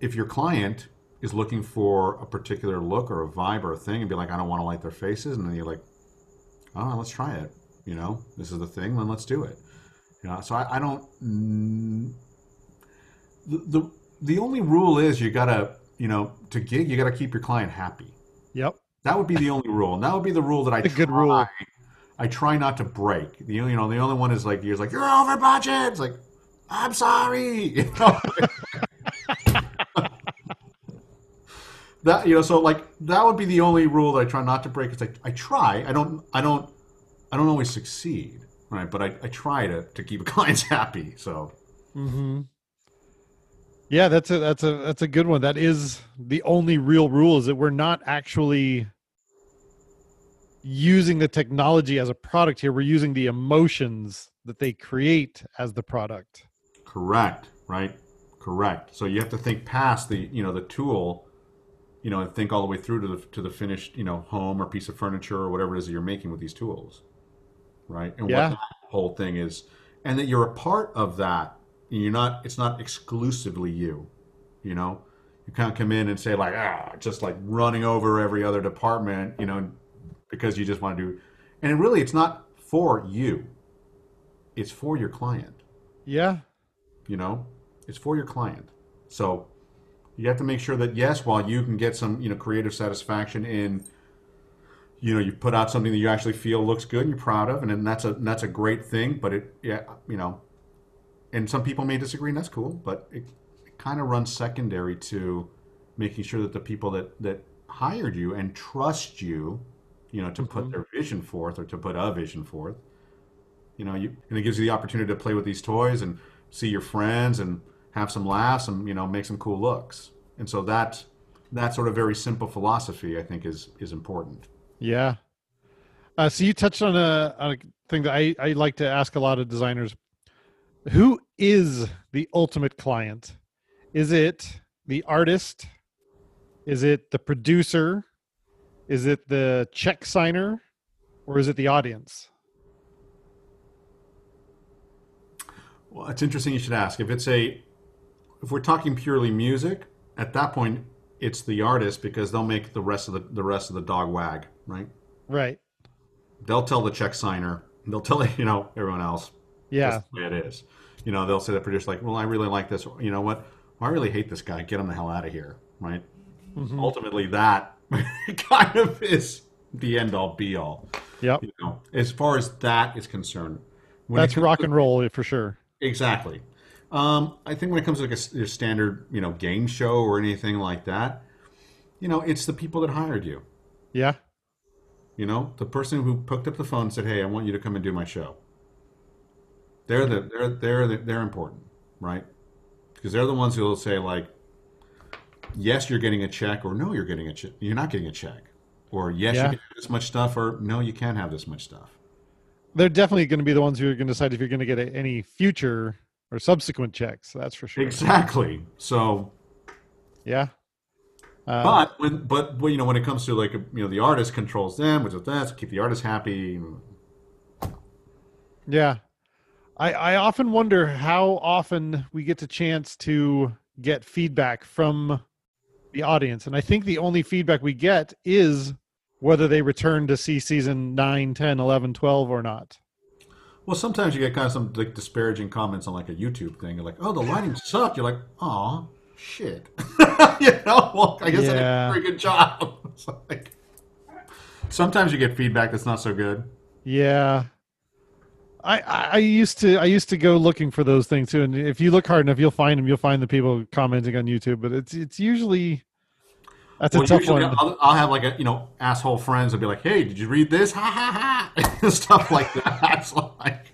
B: if your client is looking for a particular look or a vibe or a thing and be like, I don't want to light their faces, and then you're like, oh, let's try it. You know, this is the thing, then let's do it. You know, so I, I don't. Mm, the, the the only rule is you gotta, you know, to gig, you gotta keep your client happy.
A: Yep.
B: That would be the only rule. And that would be the rule that I [LAUGHS]
A: a good rule.
B: I try not to break. The you know the only one is like you're like you're over budget. It's like I'm sorry. [LAUGHS] [LAUGHS] That you know so like that would be the only rule that I try not to break. It's like I try. I don't. I don't. I don't always succeed. Right, but I, I try to to keep [LAUGHS] clients happy. So.
A: Hmm. Yeah, that's a that's a that's a good one. That is the only real rule is that we're not actually using the technology as a product here. We're using the emotions that they create as the product.
B: Correct. Right. Correct. So you have to think past the you know the tool, you know, and think all the way through to the to the finished you know home or piece of furniture or whatever it is that you're making with these tools, right? And
A: yeah.
B: what that whole thing is, and that you're a part of that. You're not. It's not exclusively you. You know, you can't come in and say like ah, just like running over every other department. You know, because you just want to do and really it's not for you. It's for your client.
A: Yeah.
B: You know? It's for your client. So you have to make sure that yes while you can get some you know creative satisfaction in you know you put out something that you actually feel looks good and you're proud of and then that's a that's a great thing but it yeah you know and some people may disagree and that's cool but it, it kind of runs secondary to making sure that the people that that hired you and trust you you know, to mm-hmm. put their vision forth or to put a vision forth. You know, you and it gives you the opportunity to play with these toys and see your friends and have some laughs and you know make some cool looks. And so that that sort of very simple philosophy, I think, is is important.
A: Yeah. Uh, so you touched on a, on a thing that I, I like to ask a lot of designers. Who is the ultimate client? Is it the artist? Is it the producer? Is it the check signer or is it the audience?
B: Well, it's interesting you should ask. If it's a if we're talking purely music, at that point it's the artist because they'll make the rest of the the rest of the dog wag, right?
A: Right.
B: They'll tell the check signer, they'll tell [LAUGHS] you know everyone else.
A: Yeah.
B: That's the way it is. You know, they'll say the producer like, "Well, I really like this. You know what? I really hate this guy. Get him the hell out of here." Right? Mm-hmm. Ultimately, that [LAUGHS] kind of is the end all be all.
A: Yep.
B: You know, as far as that is concerned,
A: that's rock and roll for sure.
B: Exactly. Um, I think when it comes to like a, a, standard, you know, game show or anything like that, you know, it's the people that hired you.
A: Yeah.
B: You know, the person who picked up the phone and said, "Hey, I want you to come and do my show." They're the they're they're the, they're important, right? Because they're the ones who will say like, "Yes, you're getting a check," or "No, you're getting a check. You're not getting a check," or "Yes,
A: Yeah.
B: you can have this much stuff," or "No, you can't have this much stuff."
A: They're definitely going to be the ones who are going to decide if you're going to get any future or subsequent checks. That's for sure.
B: Exactly. So,
A: Yeah. Uh,
B: but when but well, you know when it comes to like you know the artist controls them, which is that keep the artist happy.
A: Yeah. I, I often wonder how often we get the chance to get feedback from the audience. And I think the only feedback we get is whether they return to see season 9, 10, 11, 12 or not.
B: Well, sometimes you get kind of some like disparaging comments on like a YouTube thing. You're like, "Oh, the lighting [LAUGHS] sucked." You're like, "Aw, shit." [LAUGHS] you know, well, I guess I did a pretty good job. [LAUGHS] Like, sometimes you get feedback that's not so good.
A: Yeah. I, I I used to I used to go looking for those things too, and if you look hard enough, you'll find them. You'll find the people commenting on YouTube, but it's it's usually that's a tough
B: usually
A: one.
B: I'll, I'll have like a you know asshole friends and be like, "Hey, did you read this?" Ha ha ha, [LAUGHS] stuff like that. It's like,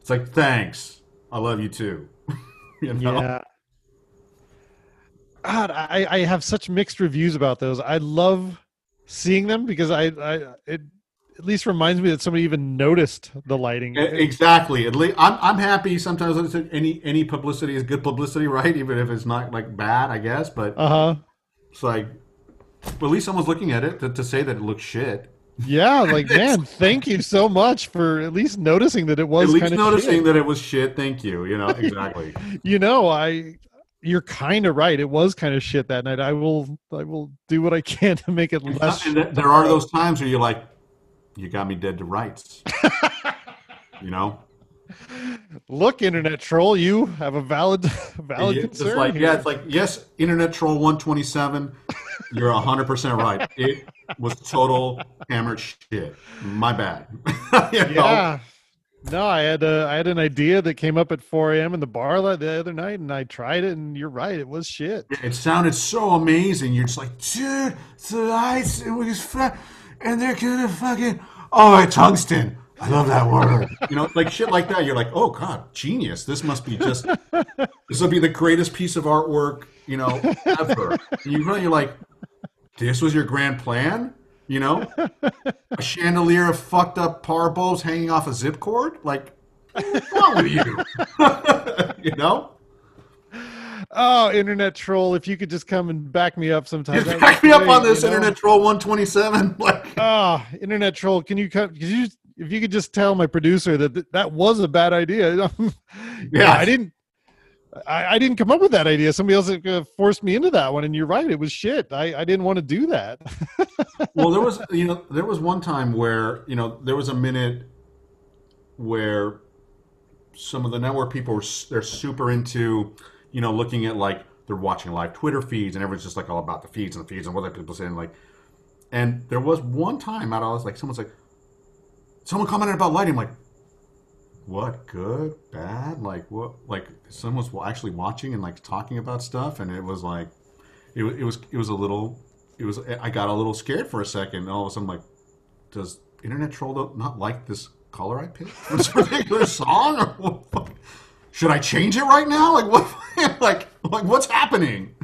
B: it's like, thanks, I love you too. [LAUGHS] you know?
A: Yeah. God, I, I have such mixed reviews about those. I love seeing them because I, I it at least reminds me that somebody even noticed the lighting.
B: Exactly. At least I'm, I'm happy. Sometimes any any publicity is good publicity, [LAUGHS] right? Even if it's not like bad, I guess. But
A: Uh huh.
B: it's like, well, at least someone's looking at it to, to say that it looks shit.
A: Yeah, [LAUGHS] like man, thank you so much for at least noticing that it was
B: At least noticing that it was shit. Thank you. You know [LAUGHS] exactly.
A: You know, I you're kind of right. It was kind of shit that night. I will I will do what I can to make it less.
B: and there are those times where you're like, you got me dead to rights. [LAUGHS] you know.
A: Look, internet troll, you have a valid [LAUGHS] valid
B: Yeah, it's
A: concern.
B: like
A: here.
B: yeah, it's like yes, Internet Troll 127. You're 100 percent right. It was total hammered shit. My bad. [LAUGHS] You know?
A: Yeah. No, I had a, I had an idea that came up at 4 a.m. in the bar the other night, and I tried it, and you're right, it was shit.
B: It sounded so amazing. You're just like, dude, the lights, it was fun, and they're gonna fucking, oh, tungsten. I love that word. You know, like shit like that. You're like, oh god, genius. This must be just, this will be the greatest piece of artwork, you know, ever. And you really, you're like, this was your grand plan. You know, a chandelier of fucked up power bulbs hanging off a zip cord. Like, what's wrong with you? [LAUGHS] you know.
A: Oh, internet troll, if you could just come and back me up sometime. That'd
B: back me up on this
A: you know?
B: internet troll 127. [LAUGHS] Like,
A: Oh, internet troll, can you come? Could you, if you could just tell my producer that th- that was a bad idea. [LAUGHS] yeah, I didn't. I, I didn't come up with that idea. Somebody else uh, forced me into that one, and you're right. It was shit. I, I didn't want to do that. [LAUGHS]
B: well, there was, you know, there was one time where, you know, there was a minute where some of the network people were, they're super into, you know, looking at like, they're watching live Twitter feeds and everyone's just like all about the feeds and the feeds and what are people saying. Like, and there was one time out, I was like, someone's like, someone commented about lighting. I'm like, what good bad like what like someone's wa- actually watching and like talking about stuff and it was like it, it was it was a little it was i got a little scared for a second and all of a sudden like does internet troll not like this color i picked this particular song or what? Should i change it right now? Like what [LAUGHS] like like what's happening?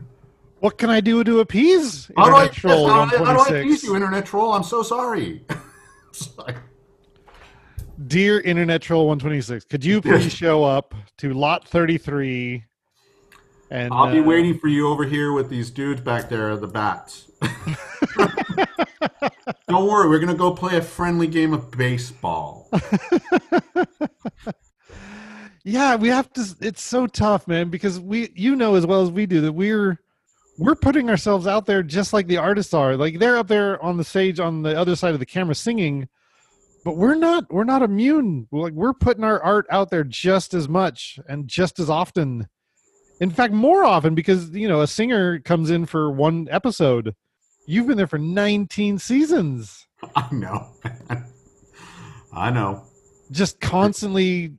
A: What can I do to appease
B: how do I,
A: internet troll
B: how, do I- how do I appease you internet troll? I'm so sorry. [LAUGHS] Like,
A: Dear Internet Troll 126, could you please show up to lot 33? And
B: i'll be
A: uh,
B: waiting for you over here with these dudes back there the bats. [LAUGHS] Don't worry, we're gonna go play a friendly game of baseball.
A: Yeah, we have to. It's so tough, man, because we, you know, as well as we do, that we're we're putting ourselves out there just like the artists are. Like they're up there on the stage on the other side of the camera singing, but we're not. We're not immune. Like we're putting our art out there just as much and just as often. In fact, more often because you know a singer comes in for one episode. You've been there for 19 seasons. [LAUGHS]
B: I know. I know.
A: just constantly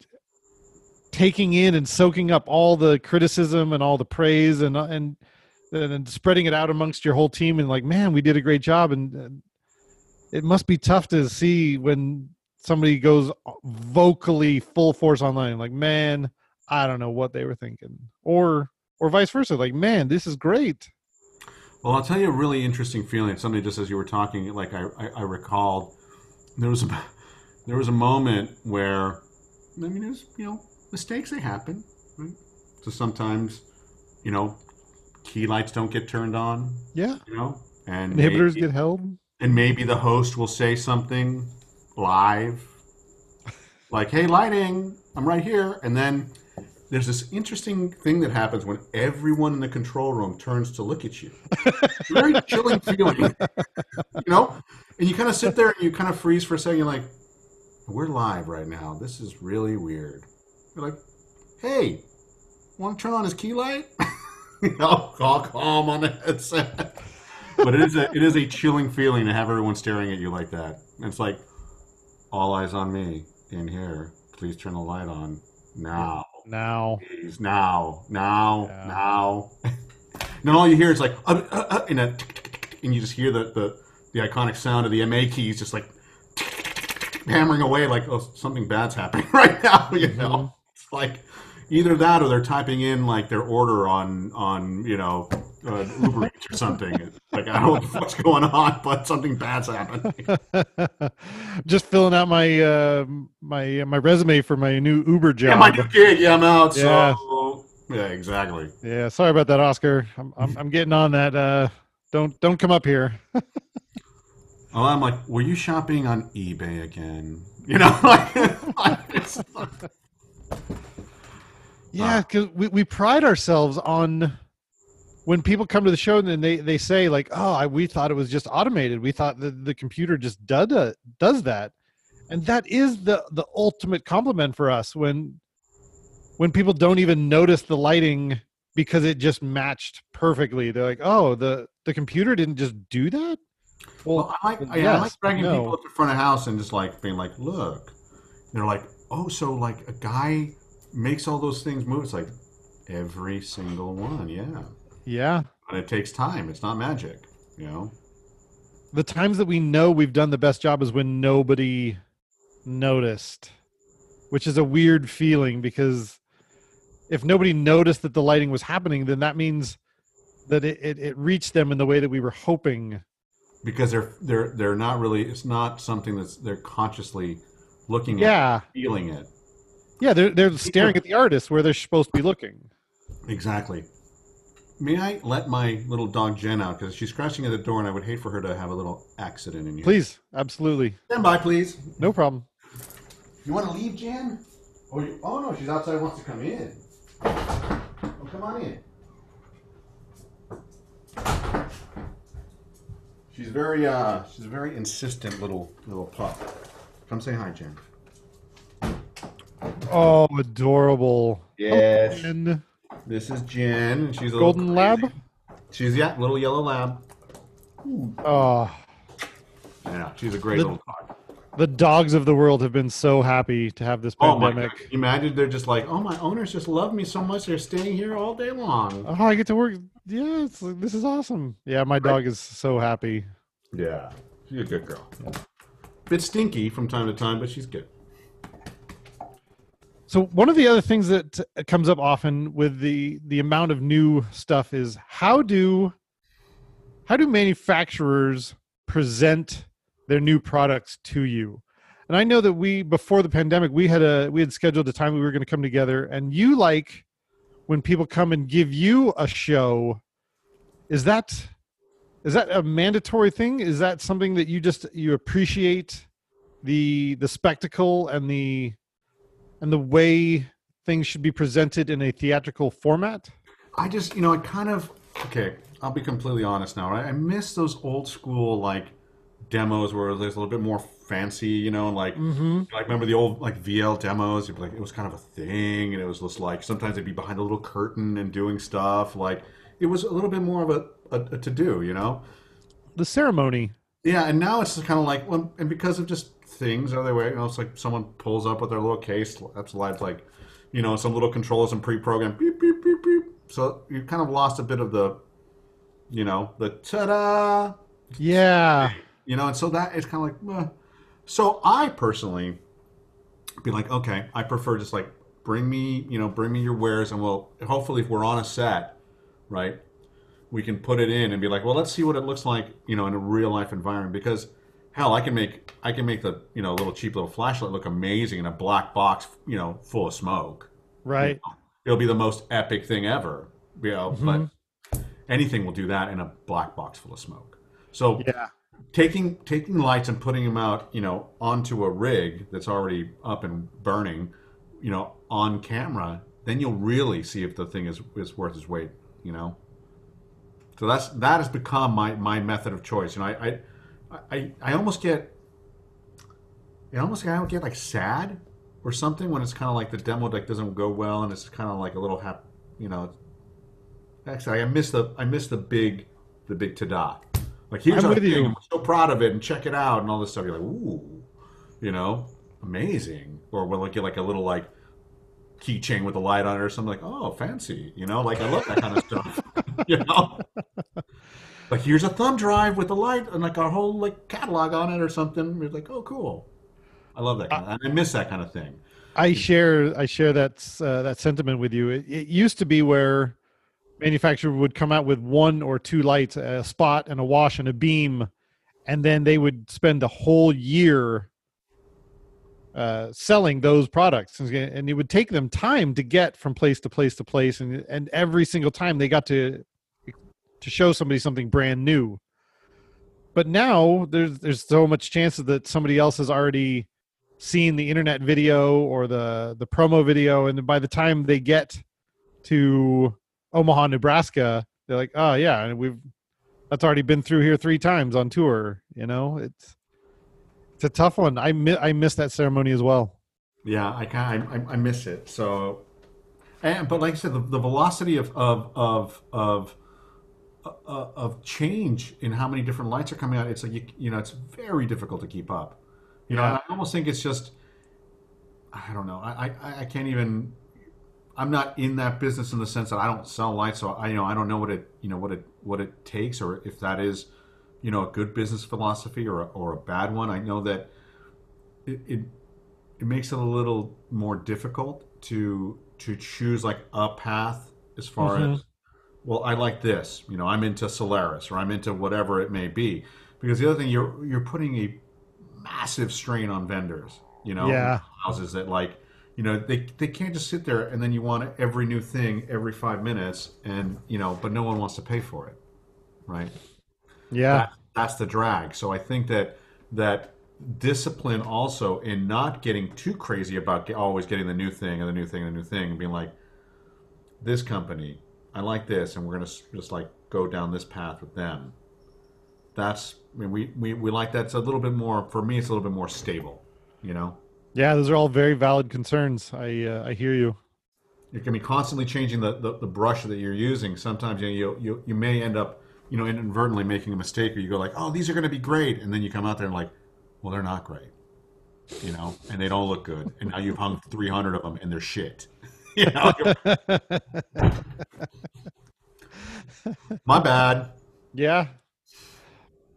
A: taking in and soaking up all the criticism and all the praise and uh, and and then spreading it out amongst your whole team and like man we did a great job. And, and it must be tough to see when somebody goes uh, vocally full force online like man i don't know what they were thinking. Or or vice versa like man this is great.
B: Well, I'll tell you a really interesting feeling. Something just as you were talking, like I, I, I recalled, there was a [LAUGHS] there was a moment where, I mean, there's you know mistakes they happen, right? So sometimes, you know, key lights don't get turned on,
A: yeah
B: you know, and
A: inhibitors
B: maybe,
A: get held
B: and maybe the host will say something live, like, "Hey, lighting, I'm right here," and then. There's this interesting thing that happens when everyone in the control room turns to look at you. It's [LAUGHS] a very chilling feeling, you know. And you kind of sit there and you kind of freeze for a second. You're like, "We're live right now. This is really weird." You're like, "Hey, want to turn on his key light?" [LAUGHS] you know, all calm on the headset. But it is a it is a chilling feeling to have everyone staring at you like that. It's like, all eyes on me in here. Please turn the light on now.
A: now
B: Please, now, now,
A: Yeah.
B: now. [LAUGHS] and then all you hear is like, uh, uh, uh, and, a and you just hear the, the, the iconic sound of the MA keys just like hammering away, like, oh, something bad's happening [LAUGHS] right now. You know,
A: Mhm.
B: it's [LAUGHS] like either that or they're typing in like their order on on you know uh, Uber Eats or something. Like I don't know what's going on, but something bad's happening. [LAUGHS]
A: just filling out my uh my my resume for my new uber job
B: Yeah, my new gig. Yeah, I'm out.
A: Yeah.
B: So yeah, exactly.
A: Yeah, sorry about that, Oscar. I'm I'm, I'm getting on that. Uh, don't don't come up here.
B: Well, [LAUGHS] I'm like, were you shopping on eBay again? You know, like, like,
A: Yeah, because we, we pride ourselves on when people come to the show and then they, they say like, oh, I, we thought it was just automated. We thought that the computer just does uh, does that, and that is the the ultimate compliment for us when when people don't even notice the lighting because it just matched perfectly. They're like, oh, the the computer didn't just do that.
B: well, I like,
A: well,
B: yeah, I like
A: yes,
B: dragging
A: no.
B: people up to front of house and just like being like, look, they're like, oh, so like a guy makes all those things move. It's like every single one, yeah.
A: Yeah,
B: But it takes time. It's not magic, you know.
A: the times that we know we've done the best job is when nobody noticed which is a weird feeling because if nobody noticed that the lighting was happening then that means that it, it, it reached them in the way that we were hoping
B: Because they're they're they're not really. It's not something that's they're consciously looking at,
A: yeah
B: feeling it.
A: yeah they're, they're staring at the artist where they're supposed to be looking
B: Exactly. May I let my little dog Jen out because she's scratching at the door, and I would hate for her to have a little accident in here.
A: please absolutely
B: stand by, please.
A: no problem
B: You want to leave, Jen? Oh, you, oh no, she's outside. Wants to come in. Oh, come on in. She's very uh, she's a very insistent little little pup. Come say hi, Jen.
A: oh adorable
B: Yes.
A: and
B: This is Jen, she's a
A: golden lab
B: She's yeah, little yellow lab.
A: oh
B: Yeah, she's a great
A: The-
B: little dog.
A: the dogs of the world have been so happy to have this
B: Oh my
A: pandemic
B: god! Imagine they're just like, oh, my owners just love me so much. They're staying here all day long.
A: Oh, I get to work. Yeah, like, this is awesome. Yeah, my dog is so happy.
B: Yeah, she's a good girl. Bit stinky from time to time, but she's good.
A: So one of the other things that comes up often with the the amount of new stuff is how do how do manufacturers present their new products to you? And I know that we before the pandemic we had a we had scheduled a time we were going to come together and you like when people come and give you a show is that is that a mandatory thing is that something that you just you appreciate the the spectacle and the and the way things should be presented in a theatrical format
B: I just, you know, I kind of okay. I'll be completely honest now. Right? I miss those old school like demos where there's a little bit more fancy, you know, and like
A: mm-hmm.
B: like remember the old like VL demos? You'd be like it was kind of a thing, and it was just like sometimes they'd be behind a little curtain and doing stuff. Like it was a little bit more of a, a, a to do, you know.
A: the ceremony
B: Yeah, and now it's kind of like, well, and because of just things are the way, you know, it's like someone pulls up with their little case. That's live, like, you know, some little controllers and pre-programmed beep beep beep beep. So you kind of lost a bit of the You know, the ta-da.
A: Yeah.
B: You know, and so that is kind of like. Eh. So I personally be like, okay, I prefer just like bring me, you know, bring me your wares, and we'll hopefully if we're on a set, right, we can put it in and be like, well, let's see what it looks like, you know, in a real life environment because hell, I can make I can make the you know little cheap little flashlight look amazing in a black box, you know, full of smoke.
A: Right.
B: It'll be the most epic thing ever. You know,
A: Mhm.
B: but anything will do that in a black box full of smoke. So
A: Yeah.
B: taking taking lights and putting them out, you know, onto a rig that's already up and burning, you know, on camera, then you'll really see if the thing is is worth its weight, you know. So that's that has become my my method of choice. You know, I I I, I almost get I almost I get like sad or something when it's kind of like the demo deck doesn't go well and it's kind of like a little hap, you know. Actually, I miss the I miss the big the big ta-da. Like here's
A: I'm
B: our
A: with
B: thing,
A: you.
B: and we're so proud of it, and check it out, and all this stuff. You're like, ooh, you know, amazing. Or we'll get like a little like keychain with a light on it or something like, oh, fancy. You know, like I love that kind of [LAUGHS] stuff. [LAUGHS] you know, like here's a thumb drive with a light and like our whole like catalog on it or something. It's like, oh, cool. I love that. Kind of, I miss that kind of thing.
A: I share I share that uh, that sentiment with you. It, it used to be where manufacturer would come out with one or two lights, a spot and a wash and a beam, and then they would spend a whole year uh, selling those products, and it would take them time to get from place to place to place, and and every single time they got to to show somebody something brand new. But now there's there's so much chances that somebody else has already seen the internet video or the the promo video. And by the time they get to Omaha Nebraska they're like oh yeah and we've that's already been through here three times on tour you know? It's it's a tough one I mi- I miss that ceremony as well
B: Yeah, I kind I, I miss it. So, and but like I said, the, the velocity of of of of uh, of change in how many different lights are coming out, it's like you, you know, it's very difficult to keep up. You know, I almost think it's just I don't know. I, I I can't even. I'm not in that business in the sense that I don't sell lights, so I you know I don't know what it you know what it what it takes or if that is you know a good business philosophy or a, or a bad one. I know that it, it it makes it a little more difficult to to choose like a path as far
A: Mhm.
B: as well i like this you know i'm into solaris or i'm into whatever it may be because the other thing you're you're putting a massive strain on vendors you know
A: Yeah.
B: houses that like you know they, they can't just sit there and then you want every new thing every five minutes and you know but no one wants to pay for it right
A: yeah
B: that, that's the drag. So I think that that discipline also in not getting too crazy about always getting the new thing and the new thing and the new thing and being like, this company, I like this, and we're gonna just like go down this path with them. That's I mean, we, we we like that's a little bit more for me. It's a little bit more stable, you know.
A: yeah those are all very valid concerns I uh, I hear you
B: you can be constantly changing the, the, the brush that you're using. Sometimes you, know, you you you may end up you know inadvertently making a mistake, or you go like, oh, these are going to be great, and then you come out there and like, well, they're not great, you know, and they don't look good, and now you've hung 300 of them and they're shit. [LAUGHS] you know, my bad.
A: yeah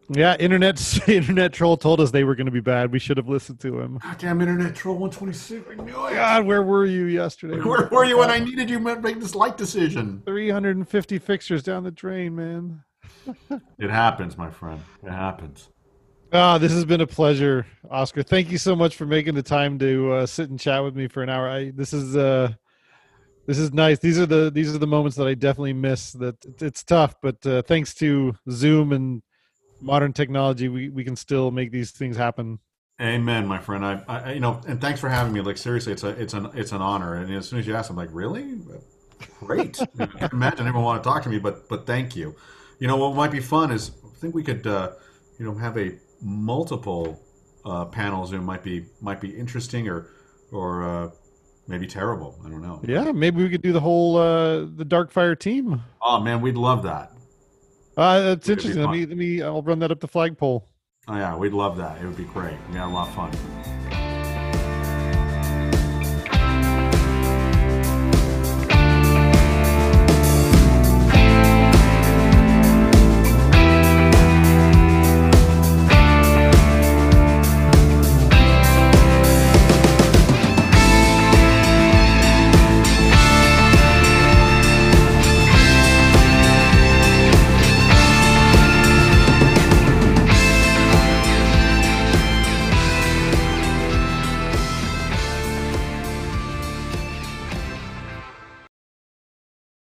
A: yeah internet [LAUGHS] internet troll told us they were going to be bad we should have listened to him
B: Goddamn internet troll 126. I knew it.
A: God, where were you yesterday? [LAUGHS]
B: Where were you when I needed you to make this light decision?
A: 350 fixtures down the drain, man.
B: It happens, my friend. It happens.
A: Ah, this has been a pleasure, Oscar. Thank you so much for making the time to uh, sit and chat with me for an hour. I, this is uh, this is nice. These are the these are the moments that I definitely miss. That it's tough, but uh, thanks to Zoom and modern technology, we, we can still make these things happen.
B: Amen, my friend. I, I, you know, and thanks for having me. Like seriously, it's a, it's an, it's an honor. And as soon as you asked, I'm like, really? Great. [LAUGHS] I can't imagine anyone want to talk to me, but, but thank you. You know, what might be fun is I think we could, uh, you know, have a multiple uh, panel Zoom might be might be interesting or or uh, maybe terrible. I don't know.
A: Yeah, maybe we could do the whole uh, the Darkfire team.
B: Oh man, we'd love that.
A: Uh, that's
B: it
A: interesting. Let me let me. I'll run that up the flagpole.
B: Oh yeah, we'd love that. It would be great. We had a lot of fun.